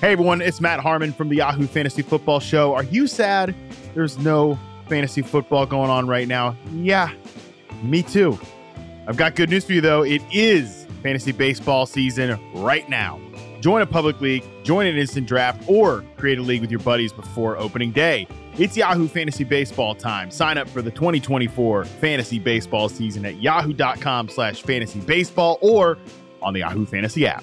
Hey everyone, it's Matt Harmon from the Yahoo Fantasy Football Show. Are you sad there's no fantasy football going on right now? Yeah, me too. I've got good news for you though. It is fantasy baseball season right now. Join a public league, join an instant draft, or create a league with your buddies before opening day. It's Yahoo Fantasy Baseball time. Sign up for the 2024 fantasy baseball season at yahoo.com slash fantasy baseball or on the Yahoo Fantasy app.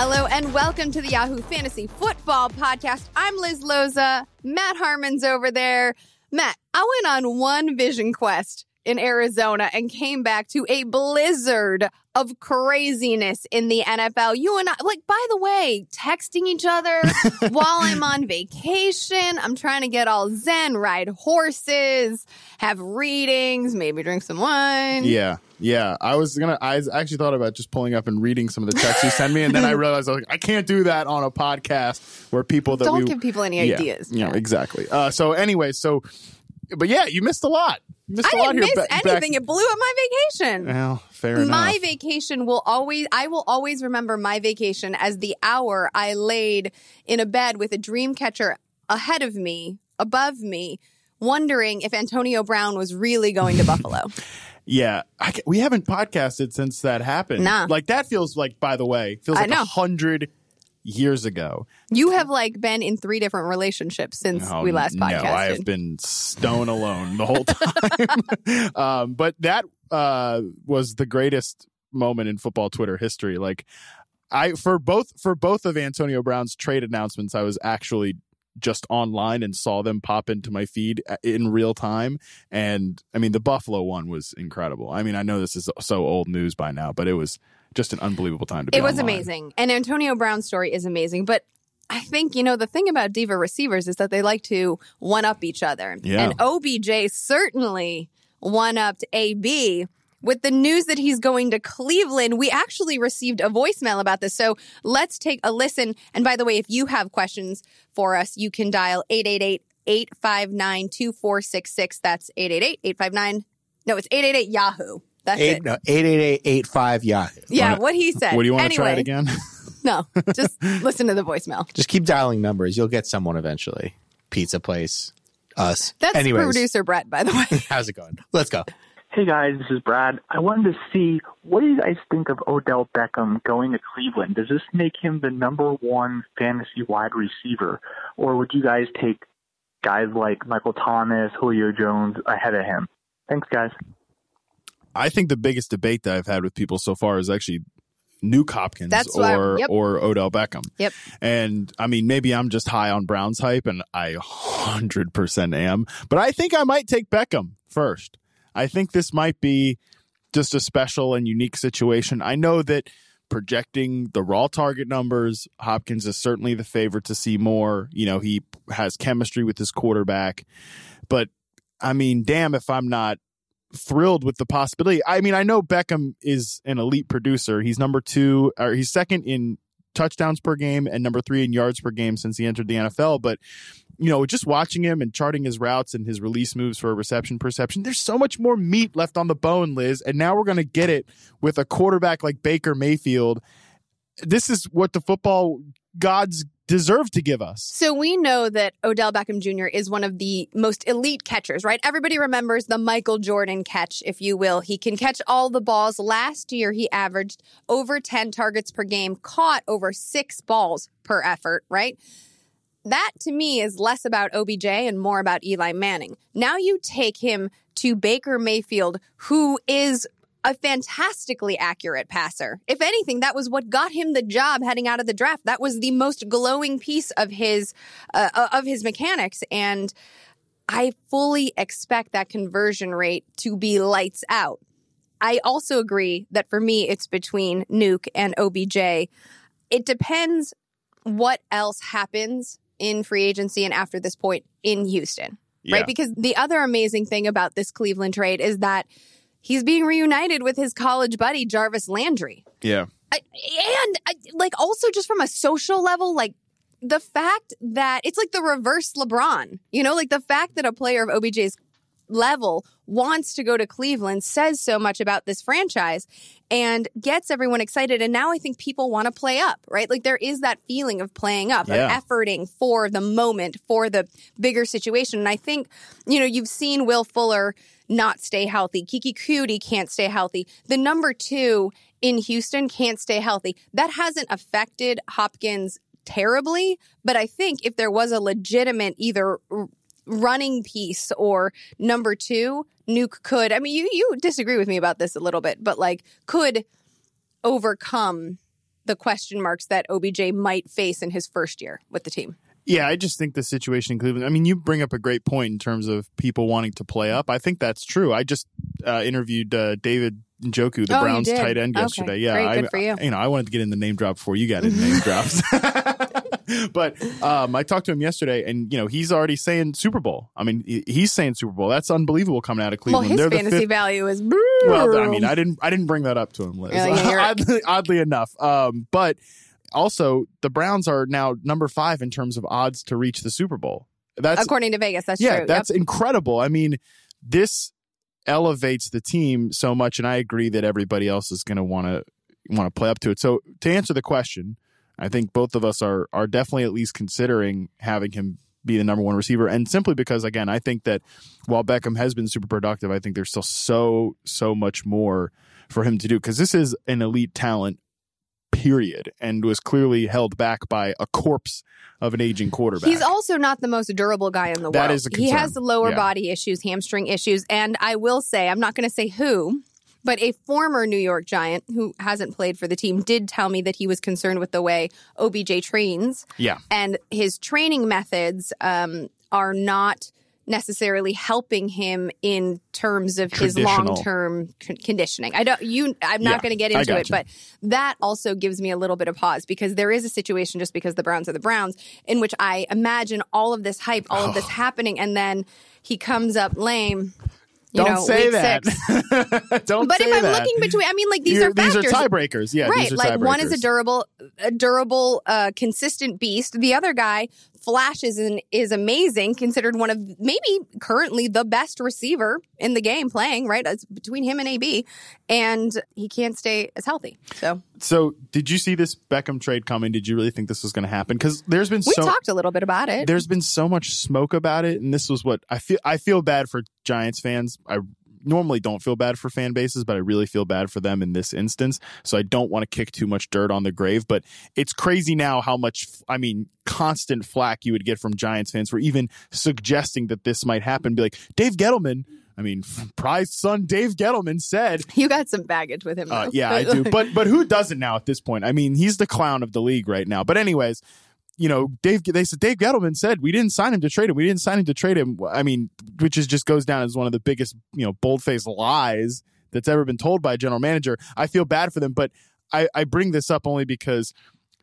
Hello and welcome to the Yahoo Fantasy Football Podcast. I'm Liz Loza. Matt Harmon's over there. Matt, I went on one vision quest in Arizona and came back to a blizzard of craziness in the NFL. You and I, like, by the way, texting each other while I'm on vacation. I'm trying to get all zen, ride horses, have readings, maybe drink some wine. Yeah, yeah. I was gonna. I actually thought about just pulling up and reading some of the texts you sent me, and then I realized I was like, I can't do that on a podcast where people that Don't we give people any yeah, ideas. Yeah, exactly. Uh, so anyway, so but yeah, you missed a lot. Missed I a lot didn't here. miss ba- back- anything. It blew up my vacation. Well, fair enough. my vacation will always i will always remember my vacation as the hour i laid in a bed with a dream catcher ahead of me above me wondering if antonio brown was really going to buffalo Yeah, I, we haven't podcasted since that happened. Nah. like that feels like, by the way, feels I like a hundred years ago. you have like been in three different relationships since Oh, we last podcasted. no, I've been stone alone the whole time. um, but that uh, was the greatest moment in football Twitter history. Like, I for both for both of Antonio Brown's trade announcements, I was actually just online and saw them pop into my feed uh, in real time. And I mean, the Buffalo one was incredible. I mean, I know this is so old news by now, but it was just an unbelievable time to be. it was online. amazing and antonio brown's story is amazing but I think, you know, the thing about diva receivers is that they like to one up each other. Yeah. And OBJ certainly one upped AB with the news that he's going to Cleveland. We actually received a voicemail about this. So let's take a listen. And by the way, if you have questions for us, you can dial 888 859 2466. That's 888 859. No, it's 888 Yahoo. That's Eight, it. no, 888 Yahoo. Yeah, Wanna- what he said. What do you want anyway, to try it again? No, just listen to the voicemail. Just keep dialing numbers. You'll get someone eventually. Pizza place, us. That's Anyways, producer Brett, by the way. how's it going? Let's go. Hey guys, this is Brad. I wanted to see what do you guys think of Odell Beckham going to Cleveland? Does this make him the number one fantasy wide receiver, or would you guys take guys like Michael Thomas, Julio Jones ahead of him? Thanks, guys. I think the biggest debate that I've had with people so far is actually Nuke Hopkins That's what I- or yep. or Odell Beckham. Yep. And I mean, maybe I'm just high on Brown's hype, and I 100% am. But I think I might take Beckham first. I think this might be just a special and unique situation. I know that projecting the raw target numbers, Hopkins is certainly the favorite to see more. You know, he has chemistry with his quarterback. But I mean, damn if I'm not thrilled with the possibility. I mean, I know Beckham is an elite producer. He's number two, or he's second in touchdowns per game and number three in yards per game since he entered the NFL. But you know, just watching him and charting his routes and his release moves for a reception perception, there's so much more meat left on the bone, Liz. And now we're going to get it with a quarterback like Baker Mayfield. This is what the football gods deserve to give us. So we know that Odell Beckham Jr. is one of the most elite catchers, right? Everybody remembers the Michael Jordan catch, if you will. He can catch all the balls. Last year, he averaged over 10 targets per game, caught over six balls per effort, right? That to me is less about OBJ and more about Eli Manning. Now you take him to Baker Mayfield, who is a fantastically accurate passer. If anything, that was what got him the job heading out of the draft. That was the most glowing piece of his uh, of his mechanics and I fully expect that conversion rate to be lights out. I also agree that for me, it's between Nuke and OBJ. It depends what else happens in free agency and after this point in Houston, Yeah. right? Because the other amazing thing about this Cleveland trade is that he's being reunited with his college buddy, Jarvis Landry. Yeah. I, and I, like also just from a social level, like the fact that it's like the reverse LeBron, you know, like the fact that a player of OBJ's level wants to go to Cleveland says so much about this franchise and gets everyone excited. And now I think people want to play up, right? Like there is that feeling of playing up, Yeah. of efforting for the moment, for the bigger situation. And I think, you know, you've seen Will Fuller not stay healthy. Keke Coutee can't stay healthy. The number two in Houston can't stay healthy. That hasn't affected Hopkins terribly, but I think if there was a legitimate either running piece or number two, Nuke could. I mean, you you disagree with me about this a little bit, but like could overcome the question marks that OBJ might face in his first year with the team. Yeah, I just think the situation in Cleveland. I mean, you bring up a great point in terms of people wanting to play up. I think that's true. I just uh, interviewed uh, David Njoku, the Oh, Browns tight end, Okay. yesterday. Yeah, Great, I, good for you. You know, I wanted to get in the name drop before you got in the name drops. but um, I talked to him yesterday, and you know, he's already saying Super Bowl. I mean, he's saying Super Bowl. That's unbelievable coming out of Cleveland. Well, his They're fantasy value is well, I mean, I didn't, I didn't bring that up to him, Liz. Yeah, yeah, oddly, oddly enough, um, but also the Browns are now number five in terms of odds to reach the Super Bowl. That's according to Vegas. That's yeah, true. that's incredible. I mean, this elevates the team so much, and I agree that everybody else is going to want to want to play up to it. So to answer the question, I think both of us are are definitely at least considering having him be the number one receiver, and simply because again, I think that while Beckham has been super productive, I think there's still so so much more for him to do because this is an elite talent. Period, and was clearly held back by a corpse of an aging quarterback. He's also not the most durable guy in the That world. is a he has lower Yeah. body issues, hamstring issues, and I will say, I'm not going to say who, but a former New York Giant who hasn't played for the team did tell me that he was concerned with the way OBJ trains yeah, and his training methods um, are not necessarily helping him in terms of his long-term con- conditioning. I don't you I'm not Yeah, going to get into it, but that also gives me a little bit of pause because there is a situation just because the Browns are the Browns in which I imagine all of this hype, all of this happening and then he comes up lame. You don't know, say that. don't But if I'm that. looking between, I mean, like these You're- are factors. these are tiebreakers. Yeah, right. like one is a durable, a durable, uh, consistent beast. The other guy flashes and is amazing, considered one of maybe currently the best receiver in the game playing. Right, it's between him and AB, and he can't stay as healthy. So So, did you see this Beckham trade coming? Did you really think this was going to happen? Because there's been we so talked a little bit about it. there's been so much smoke about it, and this was what I feel. I feel bad for Giants fans. I normally don't feel bad for fan bases, but I really feel bad for them in this instance. So I don't want to kick too much dirt on the grave. But it's crazy now how much I mean constant flack you would get from Giants fans for even suggesting that this might happen. Be like Dave Gettleman. I mean, prized son Dave Gettleman said you got some baggage with him. uh, yeah, I do. But but who doesn't now at this point? I mean, he's the clown of the league right now. But anyways, you know, Dave. They said Dave Gettleman said we didn't sign him to trade him. We didn't sign him to trade him. I mean, which is just goes down as one of the biggest you know bold faced lies that's ever been told by a general manager. I feel bad for them, but I I bring this up only because.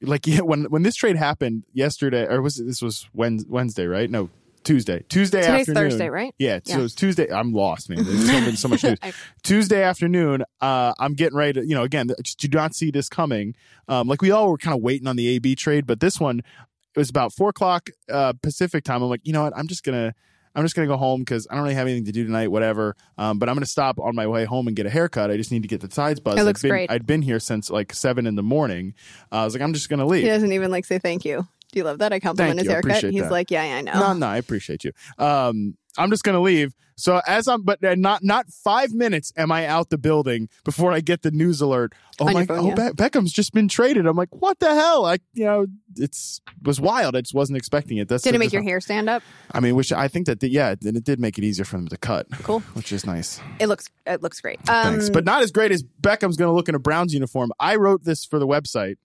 Like yeah, when when this trade happened yesterday, or was it, this was Wednesday, right? No, Tuesday. Tuesday Today's afternoon. Thursday, right? Yeah, so Yeah. it was Tuesday. I'm lost, man. There's so, been so much news. Tuesday afternoon, uh, I'm getting ready to, you know, again, just do not see this coming. Um, like we all were kind of waiting on the AB trade, but this one, it was about four o'clock uh, Pacific time. I'm like, you know what? I'm just gonna, I'm just gonna go home because I don't really have anything to do tonight. Whatever. Um, but I'm gonna stop on my way home and get a haircut. I just need to get the sides buzzed. It looks I'd been, great. I'd been here since like seven in the morning. Uh, I was like, I'm just gonna leave. He doesn't even like say thank you. Do you love that? I compliment Thank his you. Haircut. He's that. like, yeah, yeah, I know. No, no, I appreciate you. Um, I'm just gonna leave. So as I'm, but uh, not not five minutes am I out the building before I get the news alert. Oh On my, phone, oh yeah. Be- Beckham's just been traded. I'm like, what the hell? I, you know, it's was wild. I just wasn't expecting it. That's Did it make your hair stand up? I mean, which I think that the, yeah, and it did make it easier for them to cut. Cool. which is nice. It looks it looks great. Um, Thanks, but not as great as Beckham's to look in a Browns uniform. I wrote this for the website,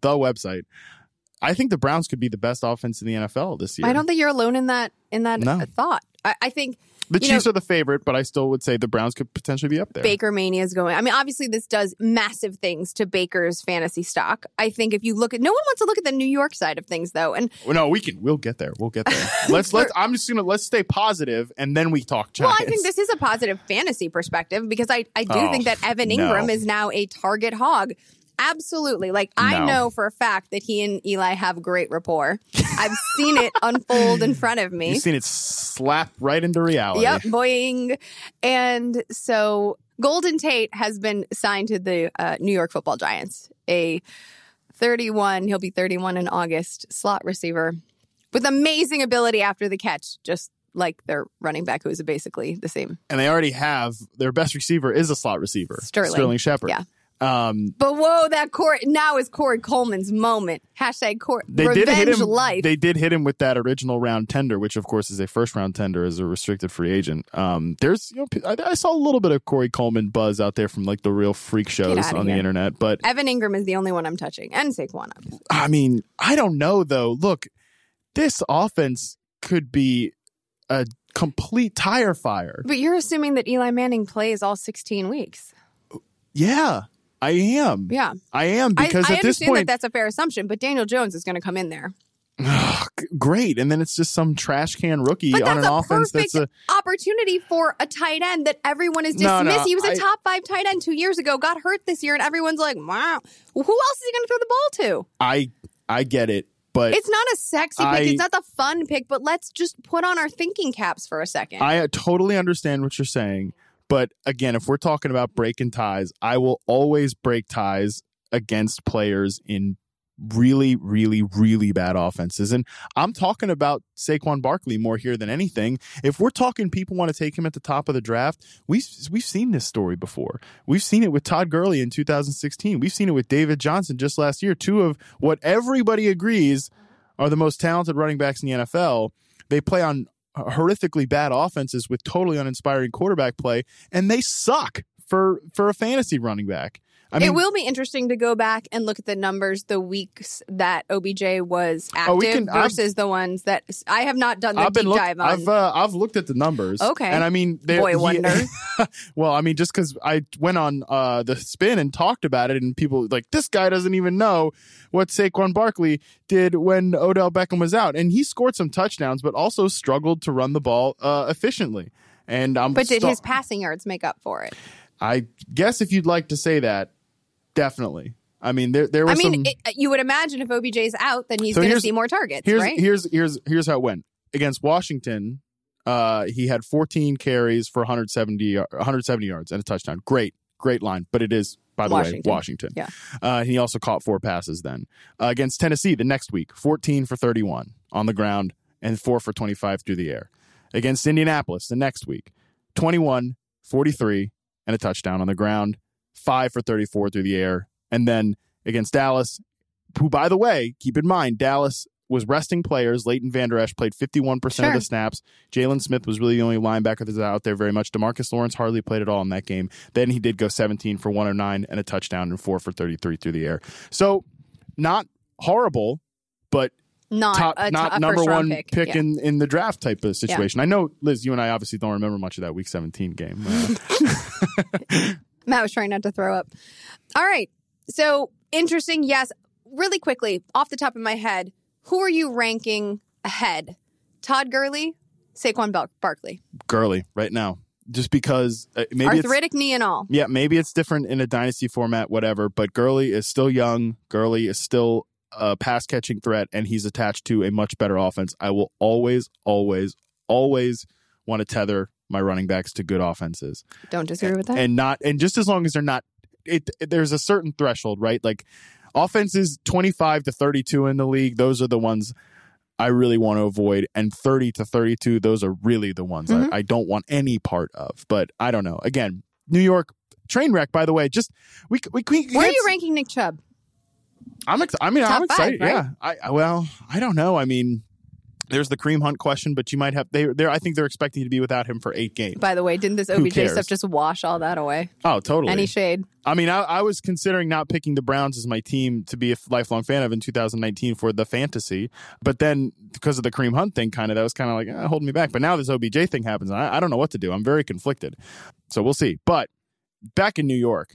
the website. I think the Browns could be the best offense in the NFL this year. I don't think you're alone in that in that No. thought. I, I think the Chiefs know- are the favorite, but I still would say the Browns could potentially be up there. Baker Mania is going. I mean, obviously, this does massive things to Baker's fantasy stock. I think if you look at, no one wants to look at the New York side of things, though. And Well, no, we can. We'll get there. We'll get there. let's let's. I'm just gonna let's stay positive, and then we talk well, I think this is a positive fantasy perspective because I, I do Oh, think that Evan no. Engram is now a target hog. Absolutely. Like, I No. know for a fact that he and Eli have great rapport. I've seen it unfold in front of me. You've seen it slap right into reality. Yep, boing. And so Golden Tate has been signed to the uh, New York Football Giants. A 31, he'll be 31 in August, slot receiver with amazing ability after the catch, just like their running back, who is basically the same. And they already have their best receiver is a slot receiver, Sterling. Sterling Shepard. Yeah. Um, But whoa, that Corey now is Corey Coleman's moment. Hashtag Corey they revenge did hit him. life. They did hit him with that original round tender, which of course is a first round tender as a restricted free agent. Um, there's, you know, I, I saw a little bit of Corey Coleman buzz out there from like the real freak shows on the internet, but Evan Engram is the only one I'm touching, and Saquon. obviously. I mean, I don't know though. Look, this offense could be a complete tire fire. But you're assuming that Eli Manning plays all 16 weeks. Yeah, I am. Yeah. I am because I at this understand point, that that's a fair assumption, but Daniel Jones is going to come in there. Ah, great. And then it's just some trash can rookie But on that's an a offense perfect that's a. opportunity for a tight end that everyone is No, dismissing. no, he was a I- top five tight end two years ago, got hurt this year, and everyone's like, wow, who else is he going to throw the ball to? I I get it, but It's not a sexy I- pick. It's not the fun pick, but let's just put on our thinking caps for a second. I totally understand what you're saying. But again, if we're talking about breaking ties, I will always break ties against players in really, really, really bad offenses. And I'm talking about Saquon Barkley more here than anything. If we're talking people want to take him at the top of the draft, we've we've seen this story before. We've seen it with Todd Gurley in 2016. We've seen it with David Johnson just last year. Two of what everybody agrees are the most talented running backs in the NFL. They play on horrifically bad offenses with totally uninspiring quarterback play, and they suck for for a fantasy running back. I mean, it will be interesting to go back and look at the numbers the weeks that OBJ was active Oh, can- I've- versus the ones that I have not done the I've been deep look, dive on. I've uh, I've looked at the numbers. Okay. and I mean, Boy he- wonder. well, I mean, just because I went on uh, the spin and talked about it, and people like this guy doesn't even know what Saquon Barkley did when Odell Beckham was out, and he scored some touchdowns, but also struggled to run the ball uh, efficiently. And I'm but did sta- his passing yards make up for it? I guess if you'd like to say that, definitely. I mean, there there was I mean, some. it, you would imagine if OBJ's out, then he's So going to see more targets, here's right? here's here's here's how it went against Washington. Uh, he had 14 carries for 170 170 yards and a touchdown. Great, great line. But it is, by the Washington. way, Washington. Yeah. Uh, he also caught four passes then uh, against Tennessee the next week. 14 for 31 on the ground and four for 25 through the air. Against Indianapolis the next week, 21, 43 and a touchdown on the ground, five for 34 through the air, and then against Dallas, who, by the way, keep in mind, Dallas was resting players. Leighton Vander Esch played 51% of the snaps. Jaylon Smith was really the only linebacker that's out there very much. Demarcus Lawrence hardly played at all in that game. Then he did go 17 for 109 and a touchdown and four for 33 through the air. So not horrible, but not top, a, not number one pick. pick, Yeah. in, in the draft type of situation. I know, Liz, you and I obviously don't remember much of that week 17 game. Uh, Matt was trying not to throw up. All right. So interesting. Yes. Really quickly, off the top of my head, who are you ranking ahead? Todd Gurley, Saquon Bar- Barkley, Gurley right now. Just because uh, maybe it's arthritic knee and all. Yeah, maybe it's different in a dynasty format, whatever. But Gurley is still young. Gurley is still a pass catching threat, and he's attached to a much better offense. I will always, always, always want to tether my running backs to good offenses, Don't disagree with that. and not and just as long as they're not. It, there's a certain threshold, right? Like offenses 25 to 32 in the league; those are the ones. I really want to avoid, and 30 to 32, those are really the ones Mhm. I, I don't want any part of. But I don't know. Again, New York train wreck. By the way, just we we, we Where are you ranking Nick Chubb? I'm ex- I mean, Top I'm five, excited. right? Yeah. I- well, I don't know. I mean, There's the Kareem Hunt question, but you might have they they're I think they're expecting to be without him for eight games. By the way, didn't this OBJ stuff just wash all that away? oh, totally. Any shade? I mean, I, I was considering not picking the Browns as my team to be a lifelong fan of in 2019 for the fantasy, but then because of the Kareem Hunt thing, kind of that was kind of like eh, holding me back. But now this OBJ thing happens, and I, I don't know what to do. I'm very conflicted, so we'll see. But back in New York,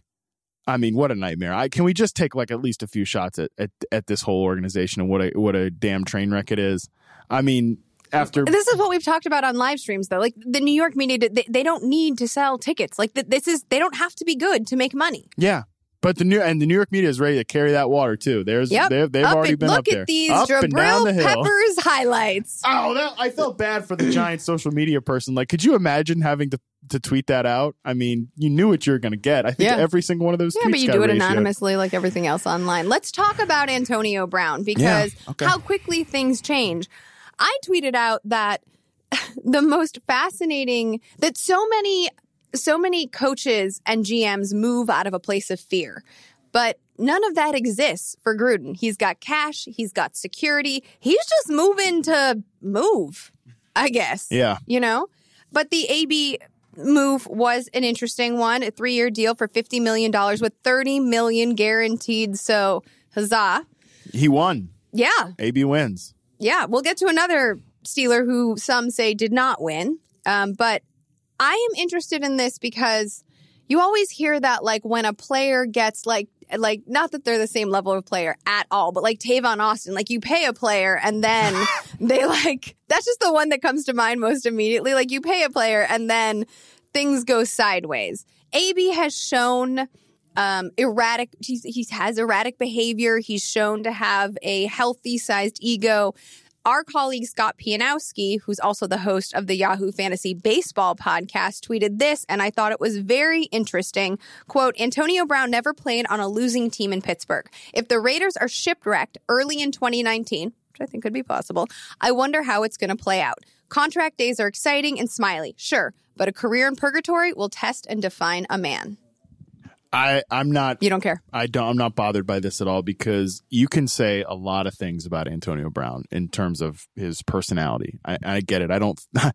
I mean, what a nightmare! I can we just take like at least a few shots at at, at this whole organization and what a what a damn train wreck it is. I mean, after This is what we've talked about on live streams, though. Like the New York media, they, they don't need to sell tickets. Like this is, they don't have to be good to make money. yeah. But the new and the New York media is ready to carry that water too. There's Yep. they've, they've already been look up there. at these up down the. Peppers highlights. Oh, that, I felt bad for the giant social media person. Like, could you imagine having to, to tweet that out? I mean, you knew what you were going to get. I think Yeah. every single one of those tweets. Yeah, but you do it anonymously like everything else online. Let's talk about Antonio Brown because okay. how quickly things change. I tweeted out that the most fascinating that so many so many coaches and GMs move out of a place of fear. But none of that exists for Gruden. He's got cash, he's got security. He's just moving to move, I guess Yeah. you know? But the AB move was an interesting one, a three year deal for $50 million with 30 million guaranteed. So huzzah. He won. Yeah. AB wins. Yeah. We'll get to another Steeler who some say did not win. Um, but I am interested in this because you always hear that like when a player gets like like not that they're the same level of player at all, but like Tavon Austin, like you pay a player and then they like that's just the one that comes to mind most immediately. Like you pay a player and then things go sideways. AB has shown um, erratic. He's, he has erratic behavior. He's shown to have a healthy sized ego. Our colleague Scott Pianowski, who's also the host of the Yahoo Fantasy Baseball podcast, tweeted this, and I thought it was very interesting. Quote, Antonio Brown never played on a losing team in Pittsburgh. If the Raiders are shipwrecked early in 2019, which I think could be possible, I wonder how it's going to play out. Contract days are exciting and smiley, sure, but a career in purgatory will test and define a man. I, I'm not. You don't care. I don't. I'm not bothered by this at all because you can say a lot of things about Antonio Brown in terms of his personality. I, I get it. I don't.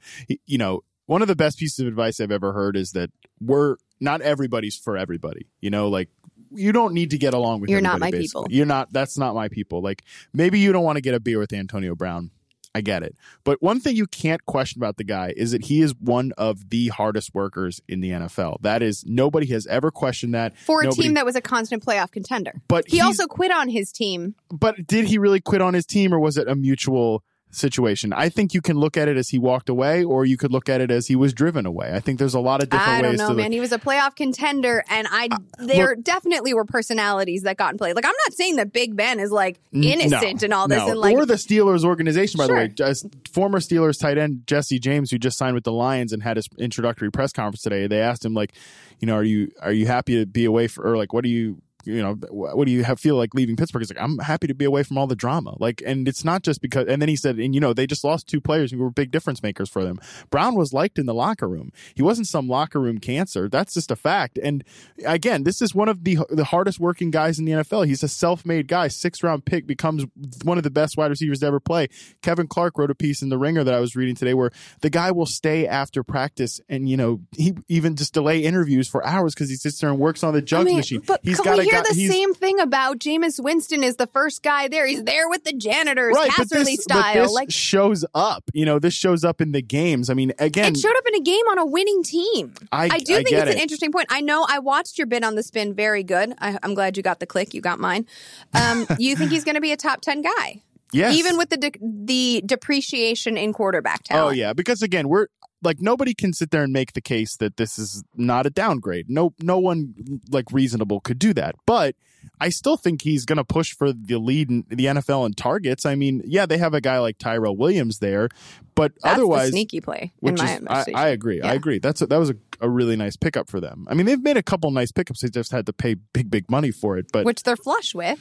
You know, one of the best pieces of advice I've ever heard is that we're not everybody's for everybody. You know, like you don't need to get along with. You're not my basically. people. You're not. That's not my people. Like maybe you don't want to get a beer with Antonio Brown. I get it. But one thing you can't question about the guy is that he is one of the hardest workers in the NFL. That is, nobody has ever questioned that. For a Nobody- team that was a constant playoff contender. But he also quit on his team. But did he really quit on his team or was it a mutual situation? I think you can look at it as he walked away or you could look at it as he was driven away. I think there's a lot of different ways. I don't know, man. He was a playoff contender, and I uh, there look- definitely were personalities that got in play. Like I'm not saying that Big Ben is like innocent no, and all this, no. and like or the Steelers organization, by Sure. the way. Just former Steelers tight end Jesse James, who just signed with the Lions and had his introductory press conference today. They asked him like, you know, are you are you happy to be away for or like what do you you know what do you have, feel like leaving Pittsburgh? He's like, I'm happy to be away from all the drama. Like, and it's not just because. And then he said, and you know, they just lost two players who were big difference makers for them. Brown was liked in the locker room. He wasn't some locker room cancer. That's just a fact. And again, this is one of the the hardest working guys in the NFL. He's a self made guy. Sixth round pick becomes one of the best wide receivers to ever play. Kevin Clark wrote a piece in the Ringer that I was reading today where the guy will stay after practice and you know he even just delay interviews for hours because he sits there and works on the I mean, machine. He's got a hear the same thing about Jameis Winston is the first guy there. He's there with the janitors, right, Casserly this, but style. this like shows up. You know, this shows up in the games. I mean, again, it showed up in a game on a winning team. I- do I think it's an interesting point. I know I watched your bid on the spin. Very good. I, I'm glad you got the click. You got mine. Um, you think he's going to be a top ten guy, yes. even with the de- the depreciation in quarterback talent? Oh yeah, because again, we're like nobody can sit there and make the case that this is not a downgrade. No, no one like reasonable could do that. But I still think he's going to push for the lead in the NFL in targets. I mean, yeah, they have a guy like Tyrell Williams there, but That's otherwise, the sneaky play in which my is, I. I agree. I agree. That's a, that was a, a really nice pickup for them. I mean, they've made a couple nice pickups. They just had to pay big, big money for it. But which they're flush with.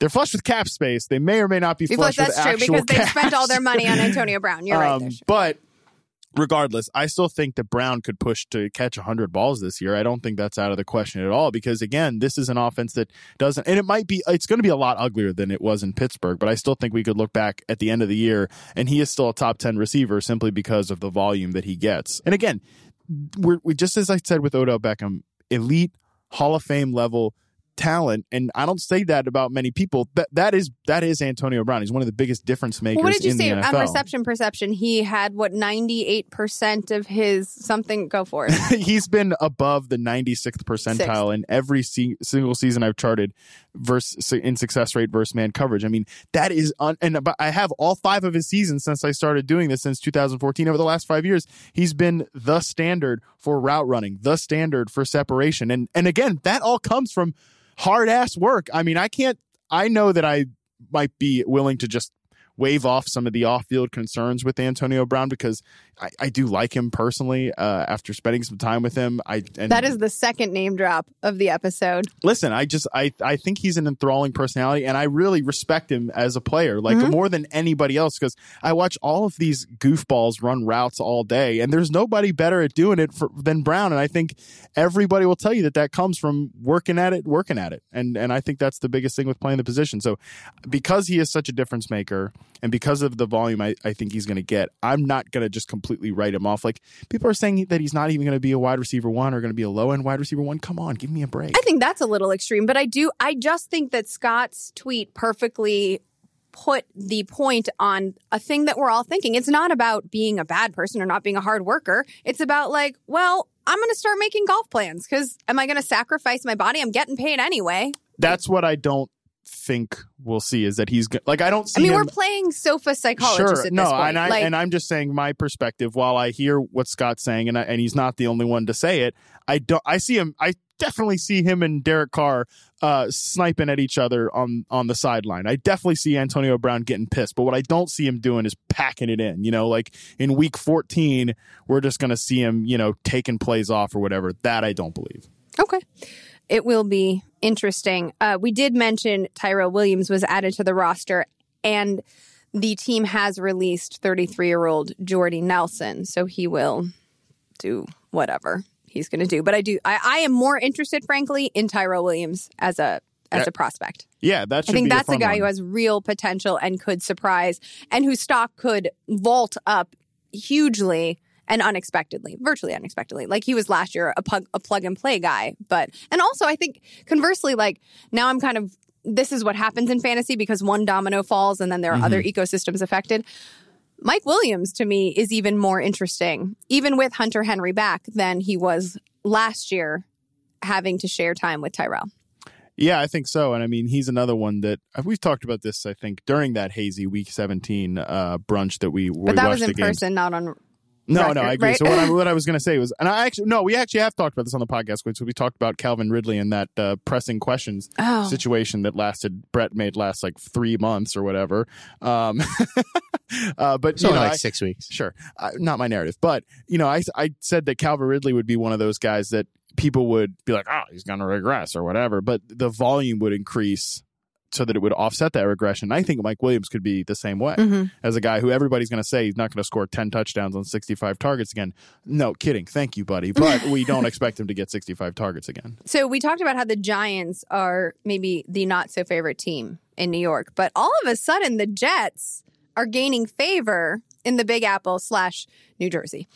they're flush with cap space. They may or may not be Because flush that's with true actual because they spent all their money on Antonio Brown. You're right. Um, There's- but regardless, I still think that Brown could push to catch 100 balls this year. I don't think that's out of the question at all because, again, this is an offense that doesn't, and it might be, it's going to be a lot uglier than it was in Pittsburgh, but I still think we could look back at the end of the year and he is still a top 10 receiver simply because of the volume that he gets. And again, we're, we just as I said with Odell Beckham, elite Hall of Fame level talent, and I don't say that about many people. That that is that is Antonio Brown. He's one of the biggest difference makers. Well, what did you say on reception perception? He had what ninety eight percent of his something. Go for it. He's been above the 96th percentile in every se- single season I've charted versus in success rate versus man coverage. I mean, that is un- and but I have all five of his seasons since I started doing this since 2014 over the last 5 years. He's been the standard for route running, the standard for separation. And and again, that all comes from hard ass work. I mean, I can't I know that I might be willing to just wave off some of the off-field concerns with Antonio Brown because I, I do like him personally. Uh, after spending some time with him, I and that is the second name drop of the episode. listen. I just I I think he's an enthralling personality, and I really respect him as a player, like Mm-hmm. more than anybody else. Because I watch all of these goofballs run routes all day, and there's nobody better at doing it for, than Brown. And I think everybody will tell you that that comes from working at it, working at it, and and I think that's the biggest thing with playing the position. So because he is such a difference maker and because of the volume I, I think he's going to get, I'm not going to just completely write him off. Like people are saying that he's not even going to be a wide receiver one or going to be a low end wide receiver one. Come on, give me a break. I think that's a little extreme, but I do. I just think that Scott's tweet perfectly put the point on a thing that we're all thinking. It's not about being a bad person or not being a hard worker. It's about like, well, I'm going to start making golf plans because am I going to sacrifice my body? I'm getting paid anyway. That's what I don't think we'll see is that he's go- like I don't see I mean, him. we're playing sofa psychologist Sure, at no, this point. and I like, and I'm just saying my perspective. While I hear what Scott's saying, and I, and he's not the only one to say it, I don't. I see him. I definitely see him and Derek Carr uh, sniping at each other on on the sideline. I definitely see Antonio Brown getting pissed, but what I don't see him doing is packing it in. You know, like in Week 14, we're just going to see him, you know, taking plays off or whatever. That I don't believe. Okay. It will be interesting. Uh, we did mention Tyrell Williams was added to the roster, and the team has released 33 year old Jordy Nelson. So he will do whatever he's going to do. But I do, I, I am more interested, frankly, in Tyrell Williams as a as a prospect. Yeah, that I think that's a fun guy one. who has real potential and could surprise, and whose stock could vault up hugely and unexpectedly, virtually unexpectedly. Like he was last year, a plug, a plug and play guy. But and also, I think conversely, like now I'm kind of this is what happens in fantasy because one domino falls and then there are other ecosystems affected. Mike Williams to me is even more interesting, even with Hunter Henry back, than he was last year, having to share time with Tyrell. Yeah, I think so. And I mean, he's another one that uh, we've talked about this. I think during that hazy Week 17 uh, brunch that we, we But that was in the games. person, not on No, record, no, I agree. right? So what I, what I was going to say was, and I actually no, we actually have talked about this on the podcast. So we talked about Calvin Ridley and that uh, pressing questions Oh. situation that lasted. Brett made last like three months or whatever. Um, uh, but It's you know, like I- six weeks. sure, uh, not my narrative, but you know, I I said that Calvin Ridley would be one of those guys that people would be like, oh, he's going to regress or whatever, but the volume would increase so that it would offset that regression. I think Mike Williams could be the same way Mhm. as a guy who everybody's going to say he's not going to score 10 touchdowns on 65 targets again. No, kidding. Thank you, buddy. But we don't expect him to get 65 targets again. So we talked about how the Giants are maybe the not so favorite team in New York, but all of a sudden the Jets are gaining favor in the Big Apple slash New Jersey,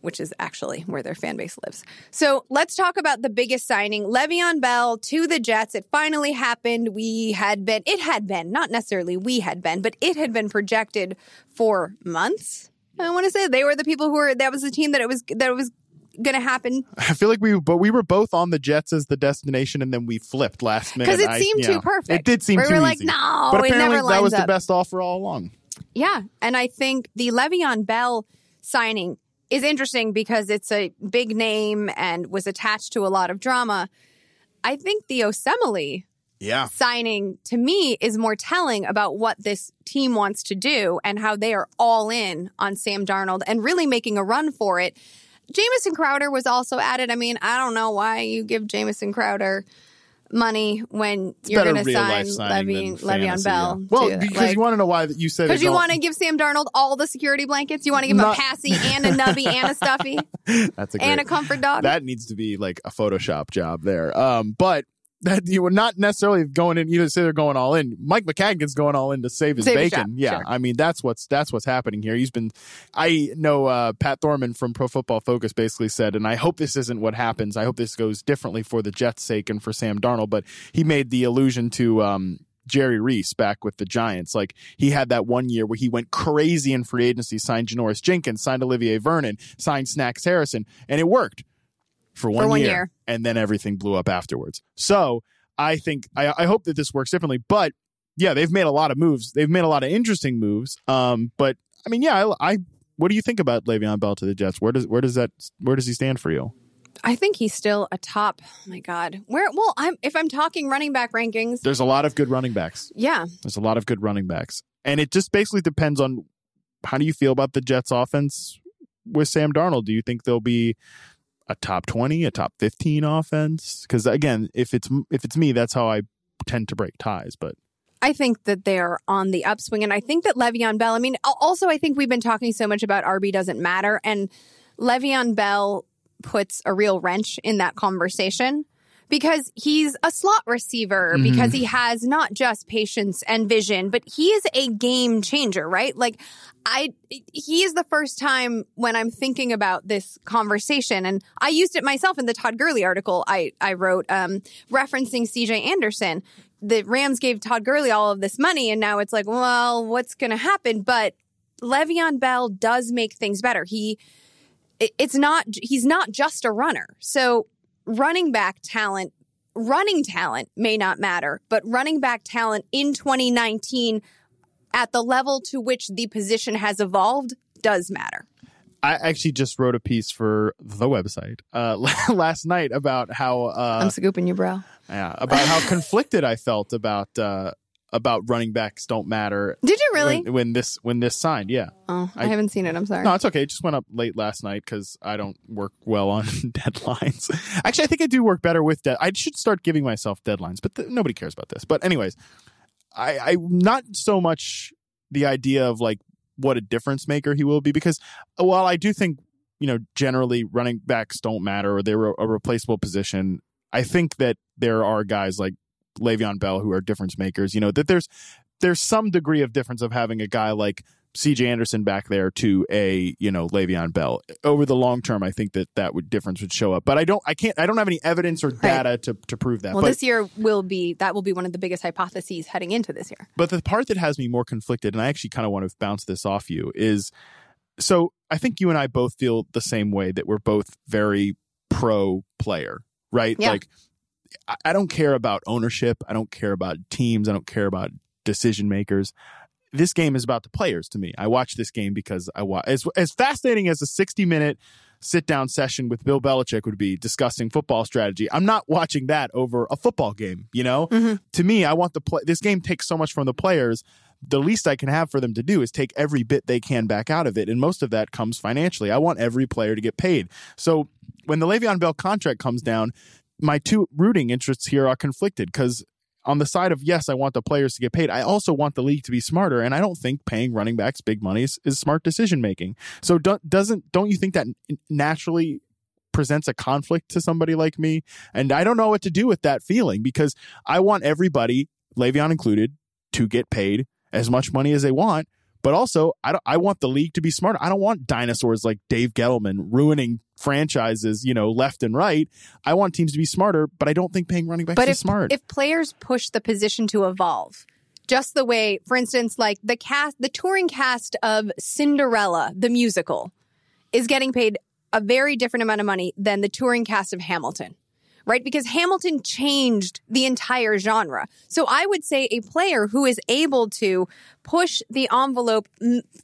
which is actually where their fan base lives. So let's talk about the biggest signing, Le'Veon Bell to the Jets. It finally happened. We had been, it had been, not necessarily we had been, but it had been projected for months. I want to say they were the people who were. That was the team that it was that it was going to happen I feel like we, but we were both on the Jets as the destination, and then we flipped last minute. because it seemed too perfect. It did seem we too were like, easy. no, but apparently that was up. the best offer all along. Yeah, and I think the Le'Veon Bell signing is interesting because it's a big name and was attached to a lot of drama. I think the Osemele Yeah. signing to me is more telling about what this team wants to do and how they are all in on Sam Darnold and really making a run for it. Jamison Crowder was also added. I mean, I don't know why you give Jamison Crowder money when you're going to sign life Levy, than Le'Veon Bell. yeah. Well, to, because like- you want to know why that you said Because you want to give Sam Darnold all the security blankets. You want to give him Not- a passy and a nubby and a stuffy That's a and a comfort dog. that needs to be like a Photoshop job there. Um, but that you were not necessarily going in. You say they're going all in. Mike Maccagnan's going all in to save his Save bacon. yeah, sure. I mean that's what's that's what's happening here. He's been. I know uh, Pat Thorman from Pro Football Focus basically said, and I hope this isn't what happens. I hope this goes differently for the Jets' sake and for Sam Darnold. But he made the allusion to. Um, Jerry Reese back with the Giants. Like he had that one year where he went crazy in free agency, signed Janoris Jenkins, signed Olivier Vernon, signed Snacks Harrison, and it worked for one, one year, year. and then everything blew up afterwards. So I think I, I hope that this works differently. But yeah, they've made a lot of moves. They've made a lot of interesting moves. Um, but I mean, yeah, I, I what do you think about Le'Veon Bell to the Jets? Where does where does that where does he stand for you? I think he's still a top. Oh my God, where? Well, I'm if I'm talking running back rankings. There's a lot of good running backs. Yeah, There's a lot of good running backs, and it just basically depends on how do you feel about the Jets' offense with Sam Darnold. Do you think they'll be a top twenty, a top fifteen offense? Because again, if it's if it's me, that's how I tend to break ties. But I think that they're on the upswing, and I think that Le'Veon Bell. I mean, also I think we've been talking so much about RB doesn't matter, and Le'Veon Bell puts a real wrench in that conversation because he's a slot receiver because he has not just patience and vision, but he is a game changer, right? Like I he is the first time when I'm thinking about this conversation and I used it myself in the Todd Gurley article I I wrote um referencing CJ Anderson. The Rams gave Todd Gurley all of this money and now it's like, well, what's going to happen? But Le'Veon Bell does make things better. He it's not he's not just a runner. So running back talent, running talent may not matter, but running back talent in 2019 at the level to which the position has evolved does matter. I actually just wrote a piece for the website uh, last night about how uh, I'm scooping you, bro. yeah, about how conflicted I felt about uh, about running backs don't matter. Did you really? When, when this when this signed, yeah. oh, I, I- haven't seen it. I'm sorry. No, it's okay. It just went up late last night because I don't work well on deadlines. Actually, I think I do work better with dead. I should start giving myself deadlines, but th- nobody cares about this. But anyways, I, I not so much the idea of like what a difference maker he will be because while I do think you know generally running backs don't matter or they're a, a replaceable position, I think that there are guys like Le'Veon Bell who are difference makers. You know that there's there's some degree of difference of having a guy like CJ Anderson back there to a you know Le'Veon Bell over the long term. I think that that would difference would show up, but I don't. I can't. I don't have any evidence or data to to prove that. well, but this year will be that will be one of the biggest hypotheses heading into this year. but the part that has me more conflicted, and I actually kind of want to bounce this off you, is so I think you and I both feel the same way that we're both very pro player, right? Yeah. Like I- don't care about ownership. I don't care about teams. I don't care about decision makers. This game is about the players to me. I watch this game because I watch as as fascinating as a 60 minute sit down session with Bill Belichick would be discussing football strategy. I'm not watching that over a football game, you know? Mm-hmm. To me, I want the play this game takes so much from the players. The least I can have for them to do is take every bit they can back out of it. And most of that comes financially. I want every player to get paid. So when the Le'Veon Bell contract comes down, my two rooting interests here are conflicted because on the side of yes, I want the players to get paid. I also want the league to be smarter, and I don't think paying running backs big money is, is smart decision making. So do, doesn't don't you think that naturally presents a conflict to somebody like me? And I don't know what to do with that feeling because I want everybody, Le'Veon included, to get paid as much money as they want. But also, I don't, I want the league to be smarter. I don't want dinosaurs like Dave Gettleman ruining franchises, you know, left and right. I want teams to be smarter, but I don't think paying running backs But is if smart. if players push the position to evolve, just the way, for instance, like the cast, the touring cast of Cinderella, the musical, is getting paid a very different amount of money than the touring cast of Hamilton. Right? Because Hamilton changed the entire genre. So I would say a player who is able to push the envelope,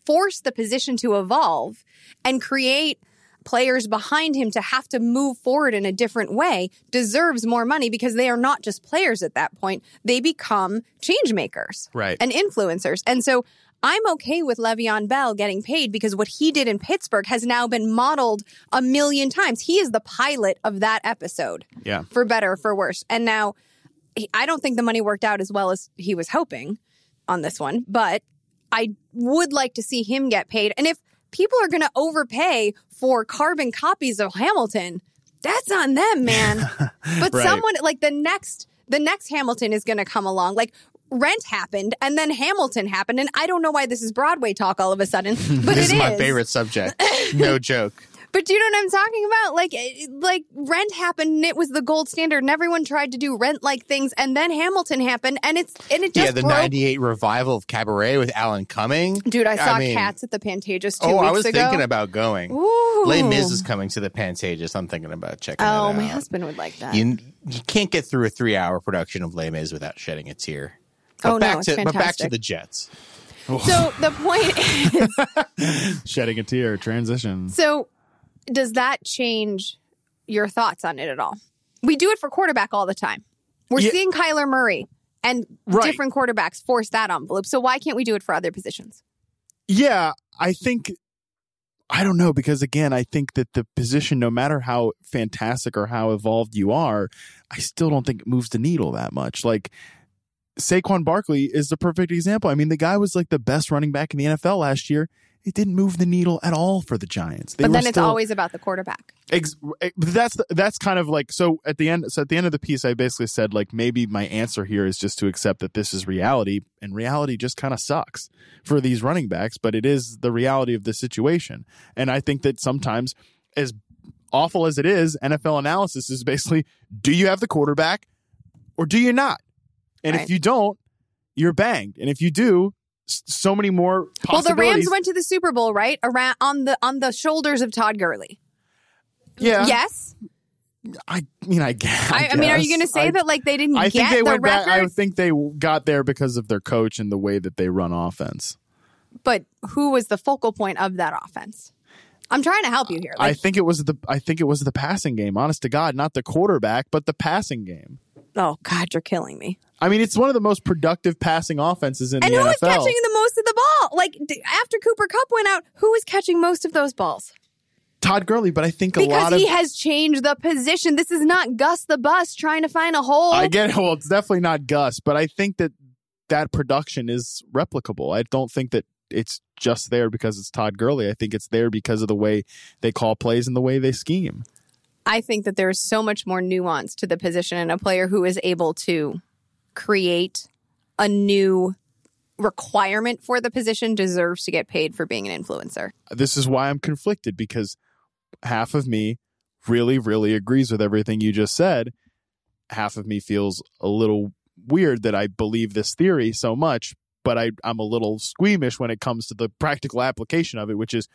force the position to evolve, and create players behind him to have to move forward in a different way deserves more money because they are not just players at that point. They become change makers Right. and influencers. And so I'm okay with Le'Veon Bell getting paid because what he did in Pittsburgh has now been modeled a million times. He is the pilot of that episode yeah. for better for worse. And now I don't think the money worked out as well as he was hoping on this one, but I would like to see him get paid. And if people are going to overpay for carbon copies of Hamilton, that's on them, man. but Right. someone like the next the next Hamilton is going to come along. Like Rent happened and then Hamilton happened and I don't know why this is Broadway talk all of a sudden, but this it is my favorite subject. No joke. But do you know what I'm talking about? Like, eh, like Rent happened, and it was the gold standard, and everyone tried to do Rent-like things, and then Hamilton happened, and it's and it just yeah, the broke. '98 revival of Cabaret with Alan Cumming. Dude, I saw mean, Cats at the Pantages two Oh, I was ago. thinking about going. Ooh. Les Mis is coming to the Pantages. I'm thinking about checking. Out. Oh, my husband would like that. You, you can't get through a three-hour production of Les Mis without shedding a tear. But Oh, no, back it's to but back to the Jets. so the point is, Shedding a tear, transition. so does that change your thoughts on it at all? We do it for quarterback all the time. We're Yeah. seeing Kyler Murray and Right. different quarterbacks force that envelope. So why can't we do it for other positions? Yeah, I think I don't know because again, I think that the position, no matter how fantastic or how evolved you are, I still don't think it moves the needle that much. Like Saquon Barkley is the perfect example. I mean, the guy was like the best running back in the NFL last year. It didn't move the needle at all for the Giants. They but then it's still- always about the quarterback. Ex- eh, that's the, that's kind of like so at the end so at the end of the piece I basically said like maybe my answer here is just to accept that this is reality and reality just kind of sucks for these running backs but it is the reality of the situation and I think that sometimes as awful as it is NFL analysis is basically do you have the quarterback or do you not and Right. if you don't you're banged and if you do so many more Well, the Rams went to the Super Bowl, right? Around on the on the shoulders of Todd Gurley. yeah Yes. I mean I guess I, I mean, are you going to say I- that like they didn't I get think they the went record? back. I think they got there because of their coach and the way that they run offense. but who was the focal point of that offense? I'm trying to help you here. I think it was the. I think it was the passing game. Honest to God, not the quarterback, but the passing game. Oh God, you're killing me. I mean, it's one of the most productive passing offenses in And the who was NFL. catching the most of the ball? Like d- after Cooper Kupp went out, who was catching most of those balls? Todd Gurley, but I think a Because lot of. he has changed the position. This is not Gus the Bus trying to find a hole. I get it. Well, it's definitely not Gus, but I think that that production is replicable. I don't think that it's just there because it's Todd Gurley. I think it's there because of the way they call plays and the way they scheme. I think that there's so much more nuance to the position, and a player who is able to create a new requirement for the position deserves to get paid for being an influencer. this is why I'm conflicted because half of me really, really agrees with everything you just said. Half of me feels a little weird that I believe this theory so much, but I, I'm a little squeamish when it comes to the practical application of it, which is,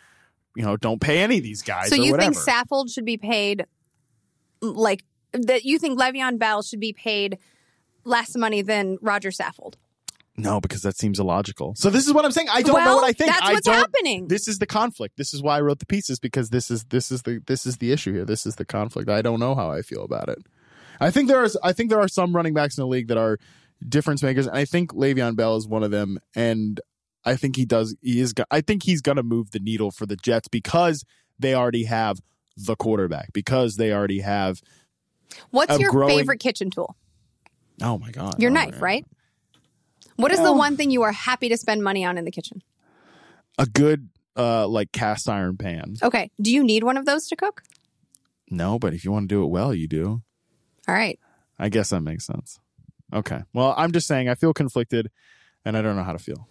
you know, don't pay any of these guys. so you whatever. think Saffold should be paid like that? You think Le'Veon Bell should be paid less money than Rodger Saffold? No, because that seems illogical. So this is what I'm saying. I don't know what I think. that's what's happening. This is the conflict. This is why I wrote the pieces because this is this is the this is the issue here. This is the conflict. I don't know how I feel about it. I think there is I think there are some running backs in the league that are difference makers, and I think Le'Veon Bell is one of them. And I think he does. He is. I think he's going to move the needle for the Jets because they already have the quarterback because they already have. What's your growing- favorite kitchen tool? Oh my god, Your Oh, knife, man. right? What is the one thing you are happy to spend money on in the kitchen? A good uh like cast iron pan. Okay. Do you need one of those to cook? No, but if you want to do it well, you do. All right. I guess that makes sense. Okay. Well, I'm just saying I feel conflicted and I don't know how to feel.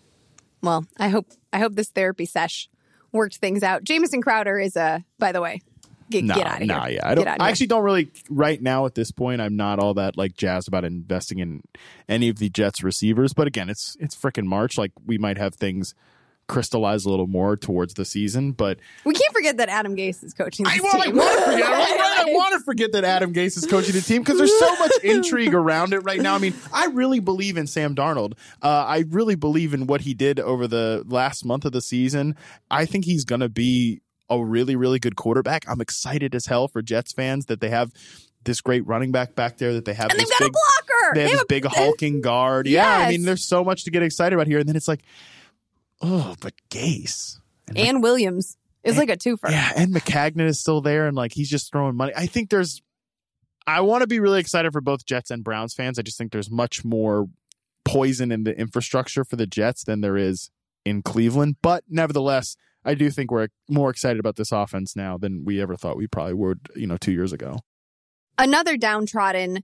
Well, I hope I hope this therapy sesh worked things out. Jamison Crowder is a, by the way, get, No, get out of nah, here. yeah. I don't I actually don't really right now at this point I'm not all that like jazzed about investing in any of the Jets receivers, but again, it's it's freaking March like we might have things crystallize a little more towards the season, but we can't forget that Adam Gase is coaching this I want, I want to forget. I want to forget that Adam Gase is coaching the team because there's so much intrigue around it right now. I mean, I really believe in Sam Darnold. Uh, I really believe in what he did over the last month of the season. I think he's going to be a really, really good quarterback. I'm excited as hell for Jets fans that they have this great running back back there. That they have and they've this got big, a blocker. they have this a- big hulking guard. Yeah, I mean, there's so much to get excited about here, and then it's like, oh, but Gase. and Williams is like a twofer. Yeah, and Maccagnan is still there, and like he's just throwing money. I think there's I want to be really excited for both Jets and Browns fans. I just think there's much more poison in the infrastructure for the Jets than there is in Cleveland. But nevertheless, I do think we're more excited about this offense now than we ever thought we probably would, you know, two years ago. Another downtrodden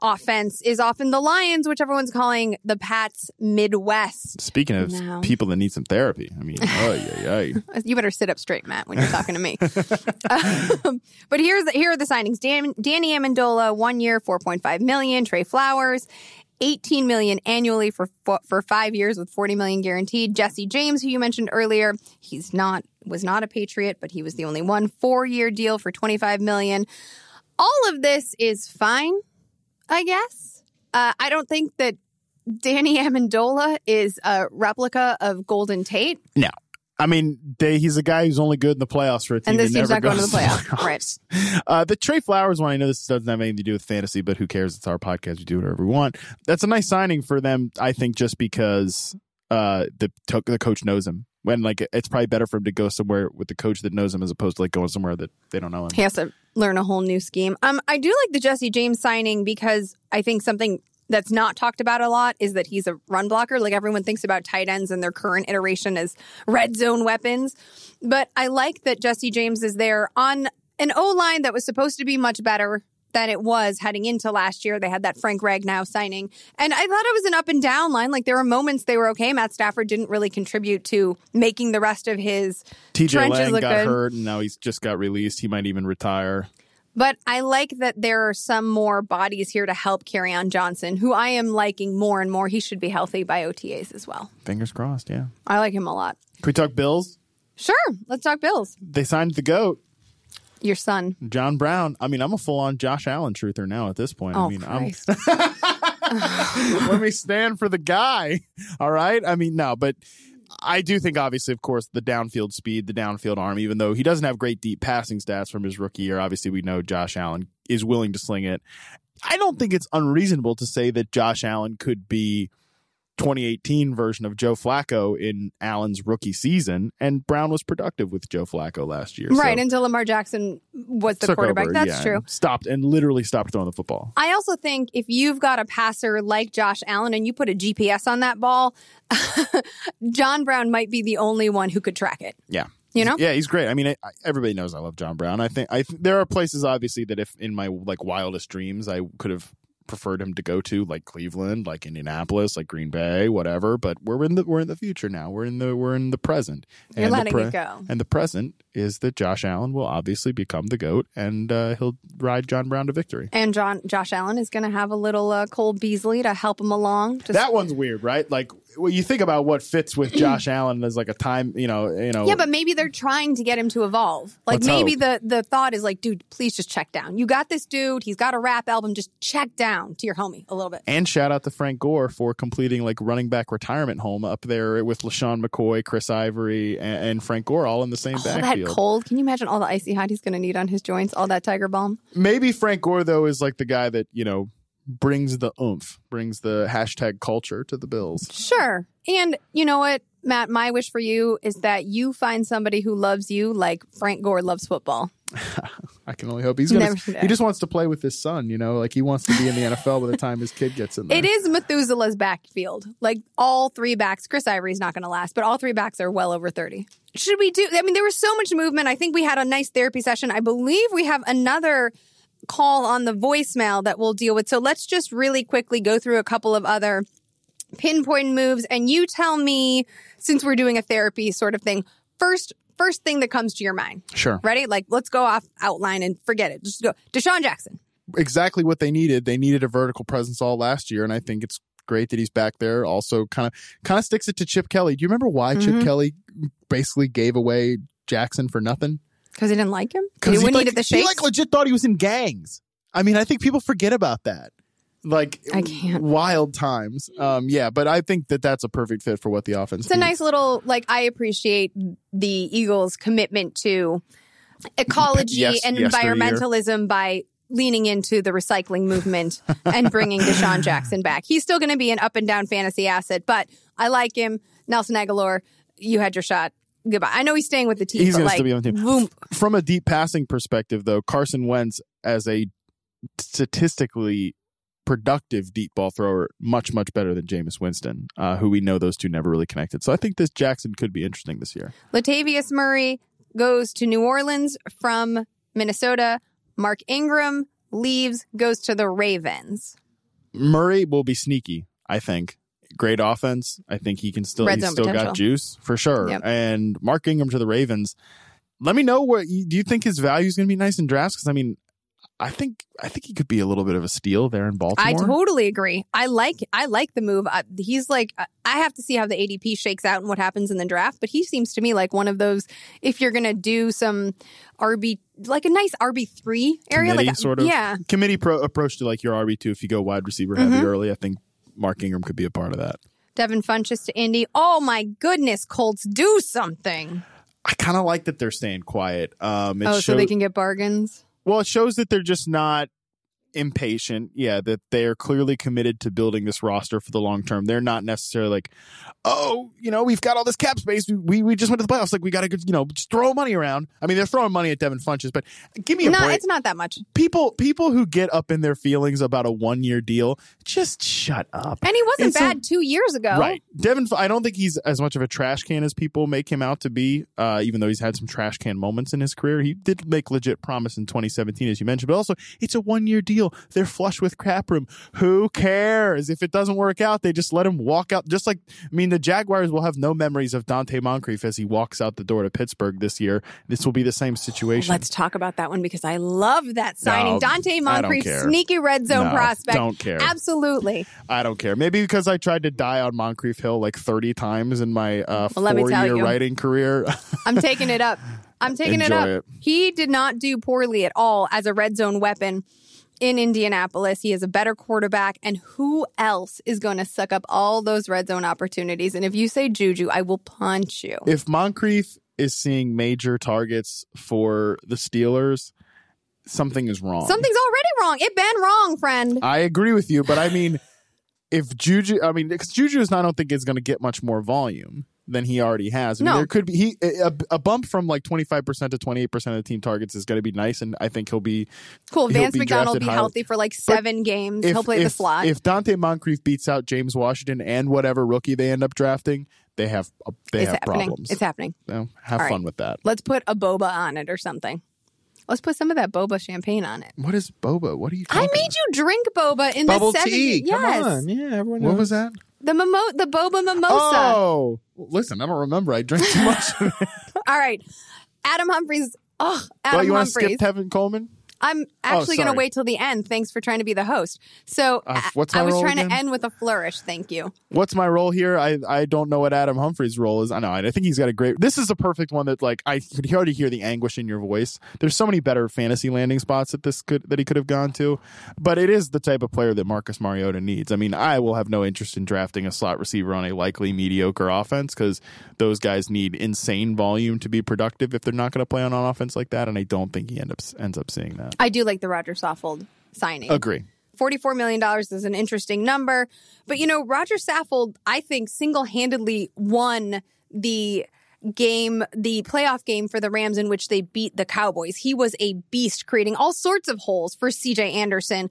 offense is often the Lions, which everyone's calling the Pats Midwest. Speaking of No. people that need some therapy, I mean, ay, ay. You better sit up straight, Matt, when you're talking to me. um, but here's the, here are the signings: Dan, Danny Amendola, one year, four point five million. Trey Flowers, eighteen million annually for for five years with forty million guaranteed. Jesse James, who you mentioned earlier, he's not was not a Patriot, but he was the only one. Four year deal for twenty five million. All of this is fine, I guess. Uh, I don't think that Danny Amendola is a replica of Golden Tate. No. I mean, they, he's a guy who's only good in the playoffs for a team And this team's not going to the playoffs. Right. Uh, the Trey Flowers one, I know this doesn't have anything to do with fantasy, but who cares? It's our podcast. We do whatever we want. That's a nice signing for them, I think, just because uh, the the coach knows him. When like it's probably better for him to go somewhere with the coach that knows him as opposed to like going somewhere that they don't know him. He has to learn a whole new scheme. Um, I do like the Jesse James signing because I think something that's not talked about a lot is that he's a run blocker. Like everyone thinks about tight ends and their current iteration as red zone weapons. But I like that Jesse James is there on an O line that was supposed to be much better than it was heading into last year. They had that Frank Ragnow signing. And I thought it was an up and down line. Like there were moments they were okay. Matt Stafford didn't really contribute to making the rest of his TJ trenches Lang look got good. hurt and now he's just got released. He might even retire. But I like that there are some more bodies here to help Kerryon Johnson, who I am liking more and more. He should be healthy by OTAs as well. Fingers crossed. Yeah. I like him a lot. Can we talk Bills? Sure, let's talk Bills. They signed the goat. Your son. John Brown. I mean, I'm a full on Josh Allen truther now at this point. I Oh, mean, Christ. I'm let me stand for the guy. All right. I mean, no, but I do think obviously, of course, the downfield speed, the downfield arm, even though he doesn't have great deep passing stats from his rookie year, obviously we know Josh Allen is willing to sling it. I don't think it's unreasonable to say that Josh Allen could be 2018 version of Joe Flacco in Allen's rookie season, and Brown was productive with Joe Flacco last year. Right, so until Lamar Jackson was the quarterback. over, That's yeah, true. and Stopped and literally stopped throwing the football. I also think if you've got a passer like Josh Allen and you put a GPS on that ball, John Brown might be the only one who could track it. Yeah. You know? Yeah, he's great. I mean, I, I- everybody knows I love John Brown. I think I th- there are places obviously that if in my like wildest dreams I could have preferred him to go to like Cleveland, like Indianapolis, like Green Bay, whatever, but we're in the we're in the future now. We're in the we're in the present. You're And the letting it go. And the present is that Josh Allen will obviously become the goat and uh, he'll ride John Brown to victory. And John Josh Allen is going to have a little uh, Cole Beasley to help him along. Just That one's weird, right? Like when you think about what fits with Josh Allen as like a time, you know, you know. Yeah, but maybe they're trying to get him to evolve. Like maybe hope. the the thought is like, dude, please just check down. You got this dude. He's got a rap album. Just check down to your homie a little bit. And shout out to Frank Gore for completing like running back retirement home up there with LeSean McCoy, Chris Ivory, and, and Frank Gore all in the same All that cold. Can you imagine all the icy hot he's going to need on his joints? All that tiger balm. Maybe Frank Gore though is like the guy that you know brings the oomph, brings the hashtag culture to the Bills. Sure. And you know what, Matt? My wish for you is that you find somebody who loves you like Frank Gore loves football. I can only hope he's gonna. He just wants to play with his son. You know, like he wants to be in the NFL by the time his kid gets in there. It is Methuselah's backfield. Like all three backs, Chris Ivory's not going to last, but all three backs are well over 30. Should we do? I mean, there was so much movement. I think we had a nice therapy session. I believe we have another call on the voicemail that we'll deal with. So let's just really quickly go through a couple of other pinpoint moves and you tell me since we're doing a therapy sort of thing first first thing that comes to your mind Sure. ready like let's go off outline and forget it just go DeSean Jackson exactly what they needed. They needed a vertical presence all last year, and I think it's great that he's back there. Also, kind of kind of sticks it to Chip Kelly. Do you remember why Mhm. Chip Kelly basically gave away Jackson for nothing? Because he didn't like him he Because like, eat at the he like legit thought he was in gangs. I mean, I think people forget about that. Like I can't. wild times. Um, yeah, but I think that that's a perfect fit for what the offense. It's a nice little like I appreciate the Eagles' commitment to ecology Yes, and environmentalism by leaning into the recycling movement and bringing DeSean Jackson back. He's still going to be an up and down fantasy asset, but I like him. Nelson Agholor, you had your shot. Goodbye. I know he's staying with the team. He's gonna like, still be on the team. boom. From a deep passing perspective, though, Carson Wentz as a statistically productive deep ball thrower, much much better than Jameis Winston, uh, who we know those two never really connected. So I think this Jackson could be interesting this year. Latavius Murray goes to New Orleans from Minnesota. Mark Ingram leaves, goes to the Ravens. Murray will be sneaky, I think. Great offense. I think he can still Red he's still potential. got juice for sure. Yep. And Mark Ingram to the Ravens. Let me know what do you think his value is going to be nice in drafts? Because I mean, I think I think he could be a little bit of a steal there in Baltimore. I totally agree. I like I like the move. I, he's like I- have to see how the ADP shakes out and what happens in the draft, but he seems to me like one of those if you're going to do some RB like a nice RB3 area Committee like sort of Yeah. committee pro approach to like your RB two if you go wide receiver heavy Mhm. early. I think Mark Ingram could be a part of that. Devin Funchess to Indy. Oh my goodness, Colts do something. I kind of like that they're staying quiet. Um, it oh, so they can get bargains. Well, it shows that they're just not impatient. Yeah, that they are clearly committed to building this roster for the long term. They're not necessarily like, oh, you know, we've got all this cap space. We we, we just went to the playoffs. Like we got to, you know, just throw money around. I mean, they're throwing money at Devin Funchess, but give me a No, break. it's not that much. people people who get up in their feelings about a one year deal, just shut up. And he wasn't It's a- bad 2 years ago. Right. Devin, I don't think he's as much of a trash can as people make him out to be, uh, even though he's had some trash can moments in his career. He did make legit promise in 2017, as you mentioned, but also it's a one year deal. They're flush with cap room. Who cares? If it doesn't work out, they just let him walk out. Just like, I mean, the Jaguars will have no memories of Donte Moncrief as he walks out the door to Pittsburgh this year. This will be the same situation. Let's talk about that one because I love that signing. No, Donte Moncrief, sneaky red zone No, prospect. don't care. Absolutely. I don't care. Maybe because I tried to die on Moncrief Hill like 30 times in my uh, Well, four year you. writing career. I'm taking it up. I'm taking it up. it. He did not do poorly at all as a red zone weapon in Indianapolis. He is a better quarterback. And who else is going to suck up all those red zone opportunities? And if you say Juju, I will punch you. if Moncrief is seeing major targets for the Steelers, something is wrong. Something's already wrong. It been wrong, friend. I agree with you, but I mean, if Juju, I mean, because Juju is, I don't think is going to get much more volume than he already has. I mean, No. there could be he a, a bump from like twenty five percent to twenty eight percent of the team targets is going to be nice, and I think he'll be Cool. he'll Vance be McDonald will be healthy for like seven games. if, He'll play the slot. If Donte Moncrief beats out James Washington and whatever rookie they end up drafting, they have they it's have happening. problems. It's happening. So have All right. fun with that. Let's put a boba on it or something. Let's put some of that boba champagne on it. What is boba? What are you? I talking made you drink boba in Bubble the 70s. tea. Yes. Come on. Yeah, everyone What knows. was that? The mimo- the boba mimosa. Oh, listen, I don't remember. I drank too much. of it. All right. Adam Humphries. Oh, Adam well, you want to Humphries. skip Tevin Coleman? I'm actually going to wait till the end. Thanks for trying to be the host. So Uh, I- what's I was role trying again? to end with a flourish. Thank you. What's my role here? I I don't know what Adam Humphries's role is. I know. I think he's got a great. This is a perfect one that like I could already hear the anguish in your voice. There's so many better fantasy landing spots that this could that he could have gone to, but it is the type of player that Marcus Mariota needs. I mean, I will have no interest in drafting a slot receiver on a likely mediocre offense because those guys need insane volume to be productive if they're not going to play on an offense like that. And I don't think he end up ends up seeing that. I do like the Rodger Saffold signing. Agree. $44 million is an interesting number. But, you know, Rodger Saffold, I think, single handedly won the game, the playoff game for the Rams in which they beat the Cowboys. He was a beast, creating all sorts of holes for CJ Anderson.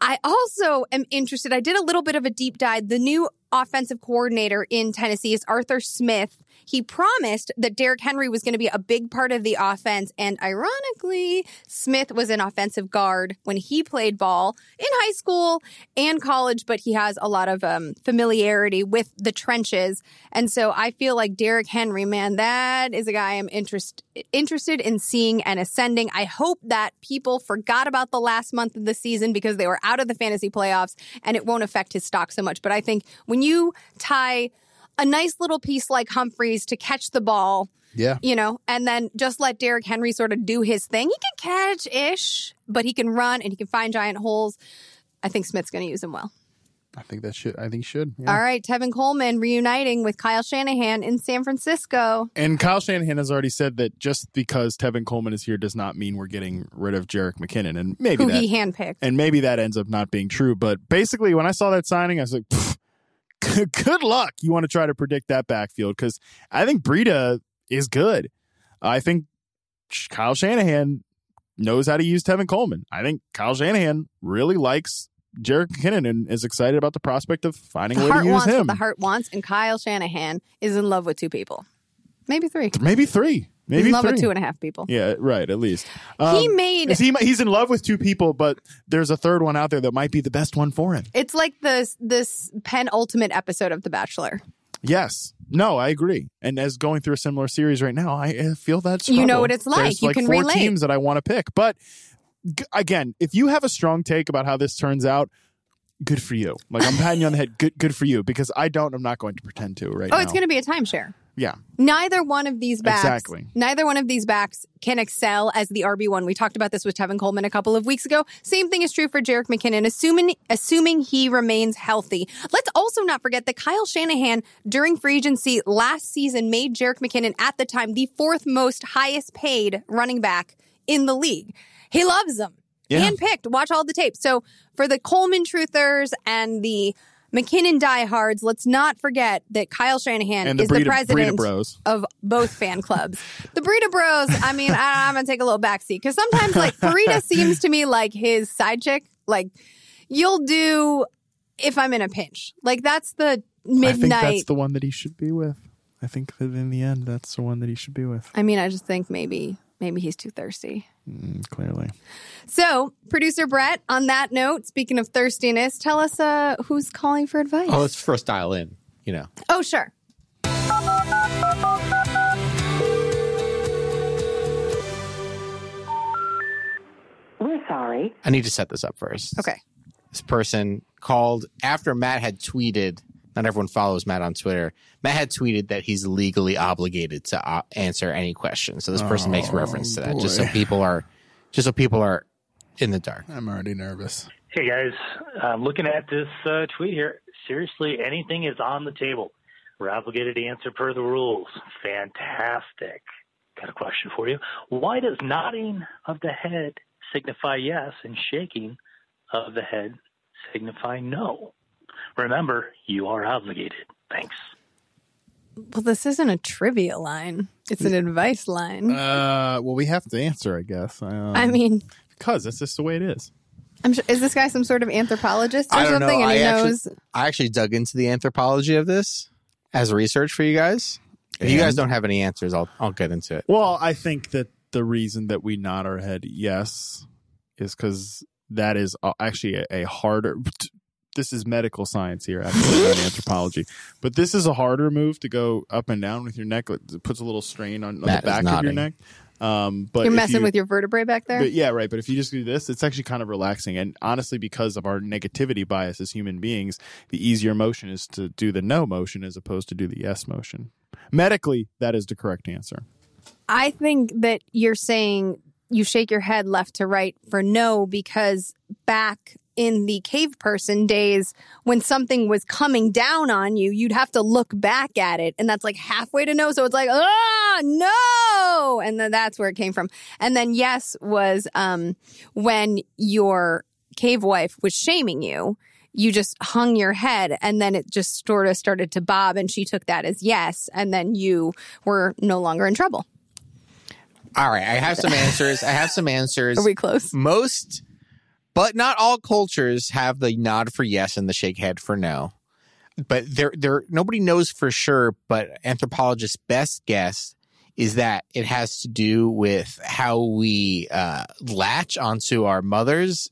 I also am interested. I did a little bit of a deep dive. The new offensive coordinator in Tennessee is Arthur Smith. He promised that Derrick Henry was going to be a big part of the offense. And ironically, Smith was an offensive guard when he played ball in high school and college, but he has a lot of um, familiarity with the trenches. And so I feel like Derrick Henry, man, that is a guy I'm interest, interested in seeing and ascending. I hope that people forgot about the last month of the season because they were out of the fantasy playoffs and it won't affect his stock so much. But I think when you tie a nice little piece like Humphries to catch the ball, Yeah. you know, and then just let Derrick Henry sort of do his thing. He can catch ish, but he can run and he can find giant holes. I think Smith's going to use him well. I think that should. I think he should. Yeah. All right, Tevin Coleman reuniting with Kyle Shanahan in San Francisco. And Kyle Shanahan has already said that just because Tevin Coleman is here does not mean we're getting rid of Jerick McKinnon, and maybe Who that, he handpicked. and maybe that ends up not being true. But basically, when I saw that signing, I was like, "Pfft, "Good luck." You want to try to predict that backfield because I think Breida is good. I think Kyle Shanahan knows how to use Tevin Coleman. I think Kyle Shanahan really likes Jerick McKinnon and is excited about the prospect of finding The a way heart to use wants him. what the heart wants, and Kyle Shanahan is in love with two people, maybe three. Maybe three. Maybe He's in love three. with two and a half people. Yeah, right. At least He Um, made- is he, he's in love with two people, but there's a third one out there that might be the best one for him. It's like this this penultimate episode of The Bachelor. Yes. No, I agree. And as going through a similar series right now, I feel that You know what it's like. There's You like can four relate. teams that I want to pick, but again, if you have a strong take about how this turns out, good for you. Like I'm patting you on the head. Good, good for you. Because I don't. I'm not going to pretend to right now. Oh, now. it's going to be a timeshare. Yeah. Neither one of these backs, Exactly. neither one of these backs can excel as the RB one. We talked about this with Tevin Coleman a couple of weeks ago. Same thing is true for Jerick McKinnon, assuming assuming he remains healthy. Let's also not forget that Kyle Shanahan during free agency last season made Jerick McKinnon at the time the fourth most highest paid running back in the league. He loves him. Yeah. Handpicked. Watch all the tapes. So for the Coleman truthers and the McKinnon diehards, let's not forget that Kyle Shanahan And the is Breida- the president Bros. of both fan clubs. the Burrito Bros, I mean, I, I'm going to take a little backseat because sometimes, like, Burrito seems to me like his side chick. Like, you'll do if I'm in a pinch. Like, that's the I think midnight. that's the one that he should be with. I think that in the end, that's the one that he should be with. I mean, I just think maybe. Maybe he's too thirsty. Mm, clearly. So, producer Brett, on that note, speaking of thirstiness, tell us uh, who's calling for advice. Oh, let's first dial in. You know, oh, sure. We're sorry. I need to set this up first. Okay. This person called after Matt had tweeted. Not everyone follows Matt on Twitter. Matt had tweeted that he's legally obligated to uh, answer any questions. So this person makes reference to that, just so people are, just so people are in the dark. I'm already nervous. Hey guys, I'm looking at this uh, tweet here. Seriously, anything is on the table. We're obligated to answer per the rules. Fantastic. Got a question for you. Why does nodding of the head signify yes and shaking of the head signify no? Remember, you are obligated. Thanks. Well, this isn't a trivia line, it's an advice line. Uh, well, we have to answer, I guess. Um, I mean, because that's just the way it is. I'm sure, is this guy some sort of anthropologist or I don't something? know. And he actually, knows. I actually dug into the anthropology of this as research for you guys. If you guys don't have any answers, I'll I'll get into it. Well, I think that the reason that we nod our head yes is because that is uh, actually a, a harder. This is medical science here, actually, not anthropology. But this is a harder move to go up and down with your neck. It puts a little strain on, on the back of your neck. Um, but You're messing you- with your vertebrae back there. But yeah, right. But if you just do this, it's actually kind of relaxing. And honestly, because of our negativity bias as human beings, the easier motion is to do the no motion as opposed to do the yes motion. Medically, that is the correct answer. I think that you're saying you shake your head left to right for no because back in the cave person days when something was coming down on you you'd have to look back at it. And that's like halfway to no so it's like ah no! And then that's where it came from. And then yes was um when your cave wife was shaming you you just hung your head and then it just sort of started to bob and she took that as yes. And then you were no longer in trouble. All right, I have some answers. I have some answers. are we close? Most, but not all cultures have the nod for yes and the shake head for no. But there, there, nobody knows for sure. But anthropologists' best guess is that it has to do with how we uh, latch onto our mothers.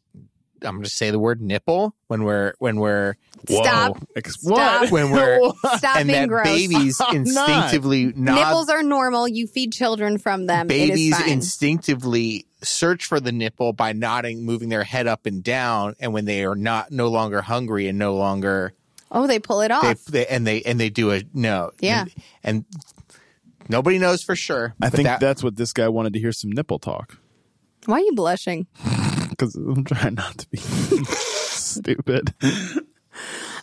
I'm going to say the word nipple when we're when we're Stop. Ex- Stop. When we're- Stop and being that gross. babies I'm not. instinctively nod Nipples are normal. You feed children from them. babies is fine. instinctively search for the nipple by nodding, moving their head up and down, and when they are not no longer hungry and no longer oh, they pull it off. they and they and they do a no, Yeah. and, and nobody knows for sure. I think that- that's what this guy wanted to hear some nipple talk. Why are you blushing? Because I'm trying not to be stupid.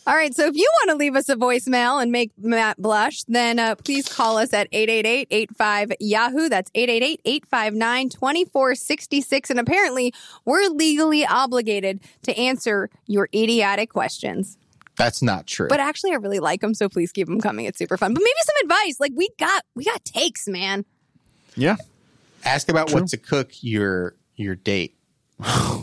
All right. So if you want to leave us a voicemail and make Matt blush, then uh, please call us at 888-85-YAHOO. That's 888-859-2466. And apparently we're legally obligated to answer your idiotic questions. that's not true. But actually, I really like them. So please keep them coming. It's super fun. But maybe some advice. Like we got, we got takes, man. Yeah. Ask about True. what to cook your your date.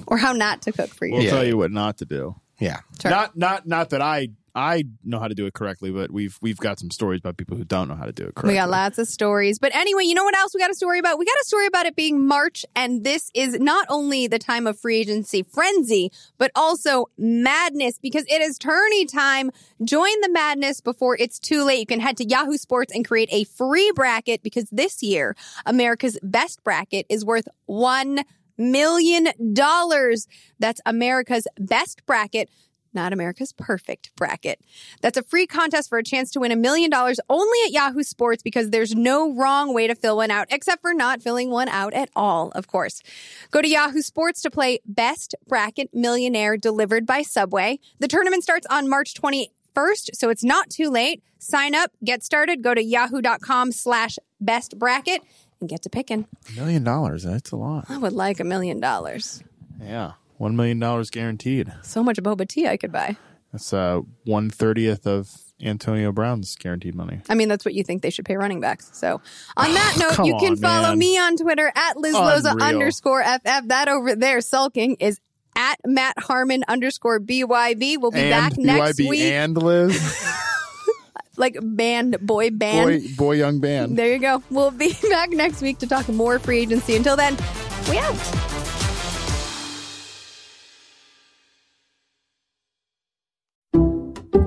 or how not to cook for you. We'll Yeah. tell you what not to do. Yeah. Sure. Not not not that I I know how to do it correctly, but we've we've got some stories about people who don't know how to do it correctly. We got lots of stories. But anyway, you know what else we got a story about? We got a story about it being March, and this is not only the time of free agency frenzy, but also madness because it is tourney time. Join the madness before it's too late. You can head to Yahoo Sports and create a free bracket because this year, America's best bracket is worth one million dollars. That's America's best bracket not America's perfect bracket. That's a free contest for a chance to win a million dollars only at Yahoo Sports because there's no wrong way to fill one out, except for not filling one out at all, of course. Go to Yahoo Sports to play Best Bracket Millionaire delivered by Subway. The tournament starts on March 21st, so it's not too late. Sign up, get started, go to yahoo.com slash best bracket and get to picking. a million dollars. That's a lot. I would like a million dollars. Yeah, one million dollars guaranteed. So much boba tea I could buy. That's uh one thirtieth of Antonio Brown's guaranteed money. I mean, that's what you think they should pay running backs. So, on that note, Come you can on, follow man. me on Twitter at Liz Loza Unreal. underscore FF. That over there sulking is at Matt Harmon underscore BYB. We'll be and back next BYB week. and Liz, like band, boy band. boy boy young band. There you go. We'll be back next week to talk more free agency. Until then, we out.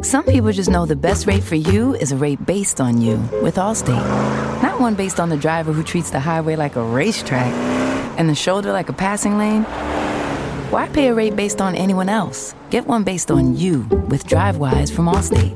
Some people just know the best rate for you is a rate based on you with Allstate. Not one based on the driver who treats the highway like a racetrack and the shoulder like a passing lane. Why pay a rate based on anyone else? Get one based on you with DriveWise from Allstate.